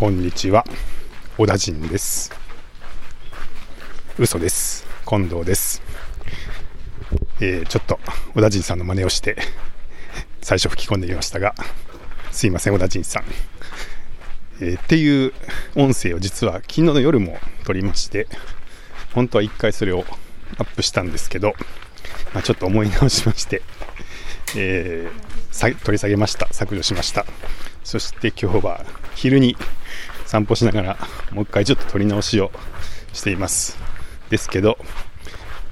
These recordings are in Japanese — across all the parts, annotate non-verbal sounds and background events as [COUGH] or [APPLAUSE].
こんにちは。小田陣です。嘘です。近藤です、えーちょっと小田陣さんの真似をして最初吹き込んでみましたがすいません小田陣さん、えーっていう音声を実は昨日の夜も撮りまして本当は一回それをアップしたんですけど、まあ、ちょっと思い直しまして、えー取り下げました。削除しました。そして今日は昼に散歩しながらもう一回ちょっと撮り直しをしています。ですけど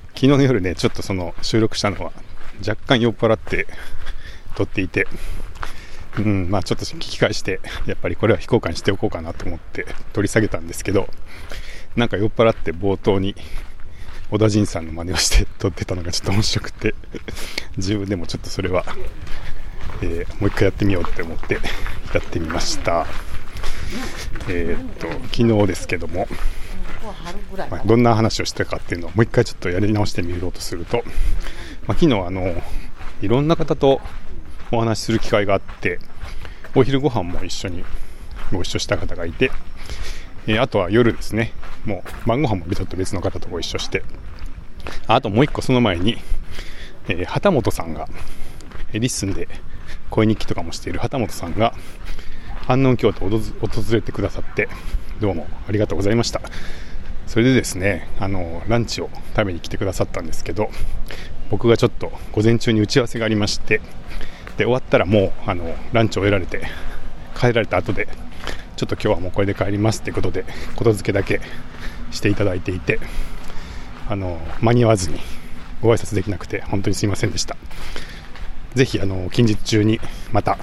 昨日の夜ねちょっとその収録したのは若干酔っ払って撮っていてうんまあちょっと聞き返してやっぱりこれは非公開にしておこうかなと思って取り下げたんですけどなんか酔っ払って冒頭に小田陣さんの真似をして撮ってたのがちょっと面白くて自分でもちょっとそれは、えーもう一回やってみようって思ってやってみました。えーっと昨日ですけども、まあどんな話をしたかっていうのをもう一回ちょっとやり直してみようとすると、まあ昨日あのいろんな方とお話しする機会があってお昼ご飯も一緒にご一緒した方がいて、えーあとは夜ですねもう晩ご飯もちょっと別の方とご一緒してあともう一個その前に、えー旗本さんがえーリッスンで声日記とかもしている旗本さんが安納京都を訪れてくださってどうもありがとうございました。それでですねあのランチを食べに来てくださったんですけど僕がちょっと午前中に打ち合わせがありましてで終わったらもうあのランチを終えられて帰られた後でちょっと今日はもうこれで帰りますってことでことづけだけしていただいていてあの間に合わずにご挨拶できなくて本当にすいませんでした。ぜひあの近日中にまた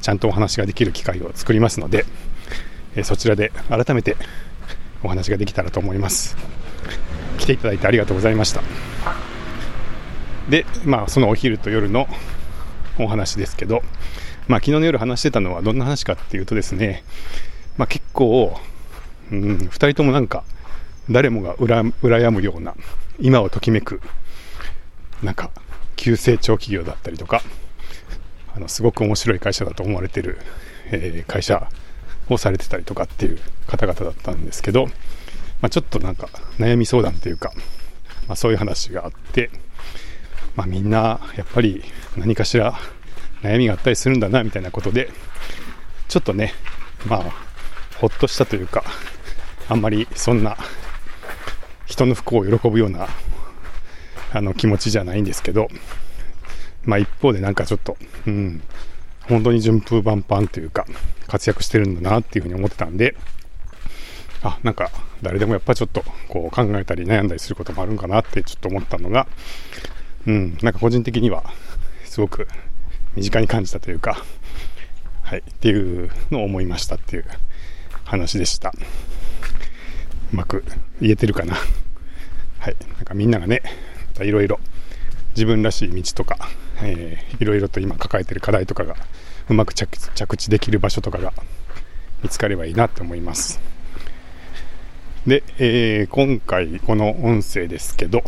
ちゃんとお話ができる機会を作りますので、えそちらで改めてお話ができたらと思います。来ていただいてありがとうございました。でまあそのお昼と夜のお話ですけどまあ昨日の夜話してたのはどんな話かっていうとですねまあ結構うん2人ともなんか誰もが羨むような今をときめくなんか急成長企業だったりとかあのすごく面白い会社だと思われてる、えー会社をされてたりとかっていう方々だったんですけど、まあ、ちょっとなんか悩み相談というか、まあ、そういう話があって、まあ、みんなやっぱり何かしら悩みがあったりするんだなみたいなことでちょっとねまあほっとしたというかあんまりそんな人の不幸を喜ぶようなあの気持ちじゃないんですけど、まあ、一方でなんかちょっと、うん、本当に順風満帆というか活躍してるんだなっていうふうに思ってたんであなんか誰でもやっぱちょっとこう考えたり悩んだりすることもあるんかなってちょっと思ったのが、うん、なんか個人的にはすごく身近に感じたというか、はい、っていうのを思いましたっていう話でした。うまく言えてるかな。はい、なんかみんながね、いろいろ自分らしい道とか、えーいろいろと今抱えてる課題とかがうまく着着地できる場所とかが見つかればいいなと思います。で、えー今回この音声ですけど、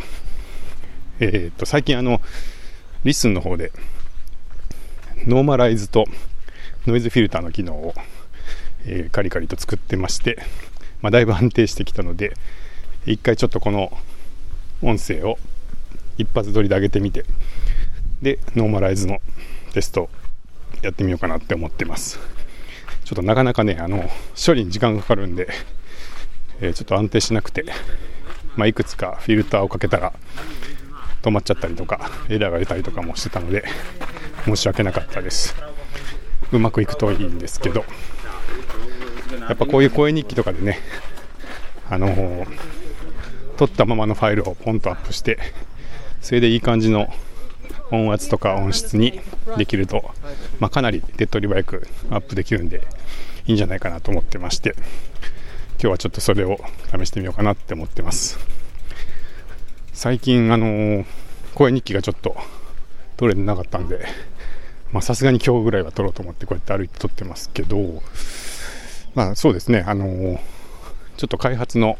えーっと最近あの LISTEN の方でノーマライズとノイズフィルターの機能を、えーカリカリと作ってまして、まあ、だいぶ安定してきたので一回ちょっとこの音声を一発撮りで上げてみてでノーマライズのテストやってみようかなって思ってます。ちょっとなかなかねあの処理に時間がかかるんで、えーちょっと安定しなくて、まあ、いくつかフィルターをかけたら止まっちゃったりとかエラーが出たりとかもしてたので申し訳なかったです。うまくいくといいんですけど。やっぱこういう声日記とかでねあのー撮ったままのファイルをポンとアップしてそれでいい感じの音圧とか音質にできると、まあ、かなり手っ取り早くアップできるんでいいんじゃないかなと思ってまして今日はちょっとそれを試してみようかなって思ってます。最近あのー声日記がちょっと撮れてなかったんでさすがに今日ぐらいは撮ろうと思ってこうやって歩いて撮ってますけどまあそうですね。あのーちょっと開発の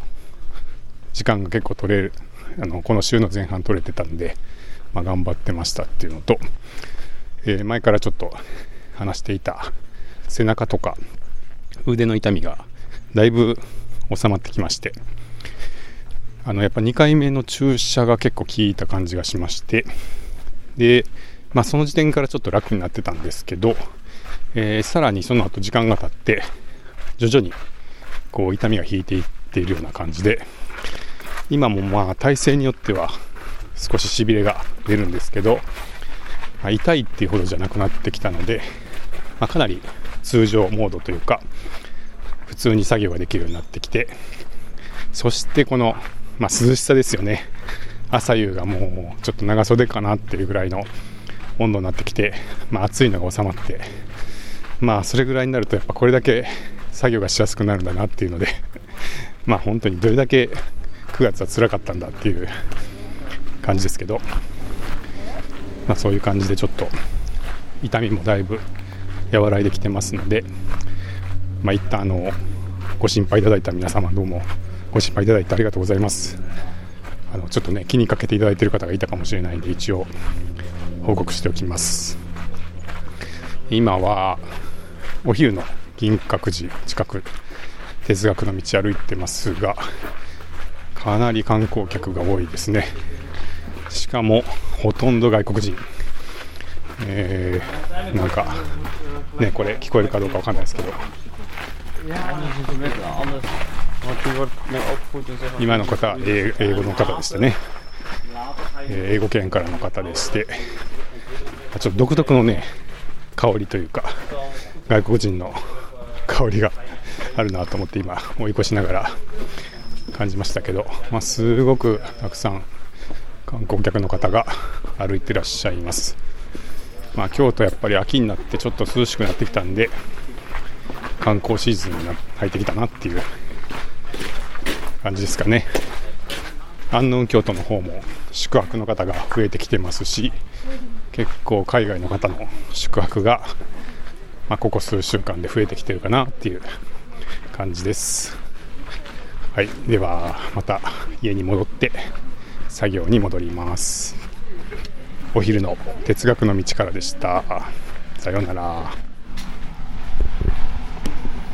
時間が結構取れるあのこの週の前半取れてたんで、まあ、頑張ってましたっていうのと、えー前からちょっと話していた背中とか腕の痛みがだいぶ収まってきましてあのやっぱ2回目の注射が結構効いた感じがしましてで、まあ、その時点からちょっと楽になってたんですけど、えー、さらにその後時間が経って徐々にこう痛みが引いていっているような感じで今もまあ体勢によっては少ししびれが出るんですけど、まあ、痛いっていうほどじゃなくなってきたので、まあ、かなり通常モードというか普通に作業ができるようになってきてそしてこのまあ、涼しさですよね。朝夕がもうちょっと長袖かなっていうぐらいの温度になってきて、まあ、暑いのが収まってまあそれぐらいになるとやっぱこれだけ作業がしやすくなるんだなっていうので [LAUGHS] まあ本当にどれだけ9月は辛かったんだっていう感じですけど、まあ、そういう感じでちょっと痛みもだいぶ和らいできてますので、まあ、一旦あのご心配いただいた皆様どうもご心配いただいてありがとうございます。あのちょっとね気にかけていただいてる方がいたかもしれないんで一応報告しておきます。今はお昼の銀閣寺近く哲学の道歩いてますがかなり観光客が多いですね。しかもほとんど外国人。えー、なんかねこれ聞こえるかどうかわかんないですけど。今の方英語の方でしたね、え英語圏からの方でして。ちょっと独特のね香りというか外国人の香りがあるなと思って今追い越しながら感じましたけど、まあ、すごくたくさん観光客の方が歩いてらっしゃいます、まあ、京都やっぱり秋になってちょっと涼しくなってきたんで観光シーズンに入ってきたなっていう感じですかね。安納京都の方も宿泊の方が増えてきてますし結構海外の方の宿泊が、まあ、ここ数週間で増えてきてるかなっていう感じです。はいではまた家に戻って作業に戻ります。お昼の哲学の道からでした。さようなら。